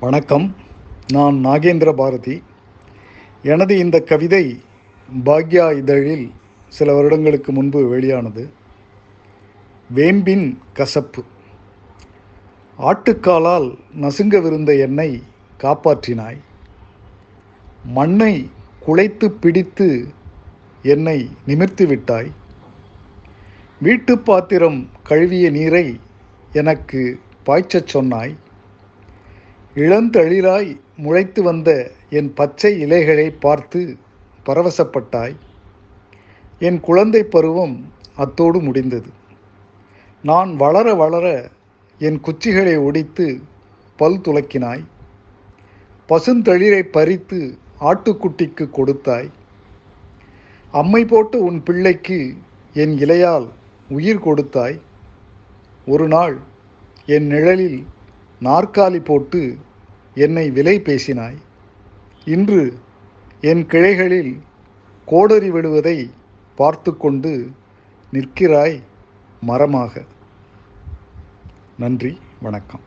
வணக்கம். நான் நாகேந்திர பாரதி. எனது இந்த கவிதை பாக்யா இதழில் சில வருடங்களுக்கு முன்பு வெளியானது. வேம்பின் கசப்பு. ஆட்டுக்காலால் நசுங்கவிருந்த என்னை காப்பாற்றினாய். மண்ணை குலைத்து பிடித்து என்னை நிமிர்த்தி விட்டாய். வீட்டு பாத்திரம் கழுவிய நீரை எனக்கு பாய்ச்சச் சொன்னாய். இளந்தளிராய் முளைத்து வந்த என் பச்சை இலைகளை பார்த்து பரவசப்பட்டாய். என் குழந்தை பருவம் அத்தோடு முடிந்தது. நான் வளர வளர என் குச்சிகளை ஒடித்து பல் துலக்கினாய். பசுந்தளிரை பறித்து ஆட்டுக்குட்டிக்கு கொடுத்தாய். அம்மை போட்டு உன் பிள்ளைக்கு என் இலையால் உயிர் கொடுத்தாய். ஒரு நாள் என் நிழலில் நாற்காலி போட்டு என்னை விலை பேசினாய். இன்று என் கிளைகளில் கோடரி விடுவதை பார்த்து கொண்டு நிற்கிறாய் மரமாக. நன்றி வணக்கம்.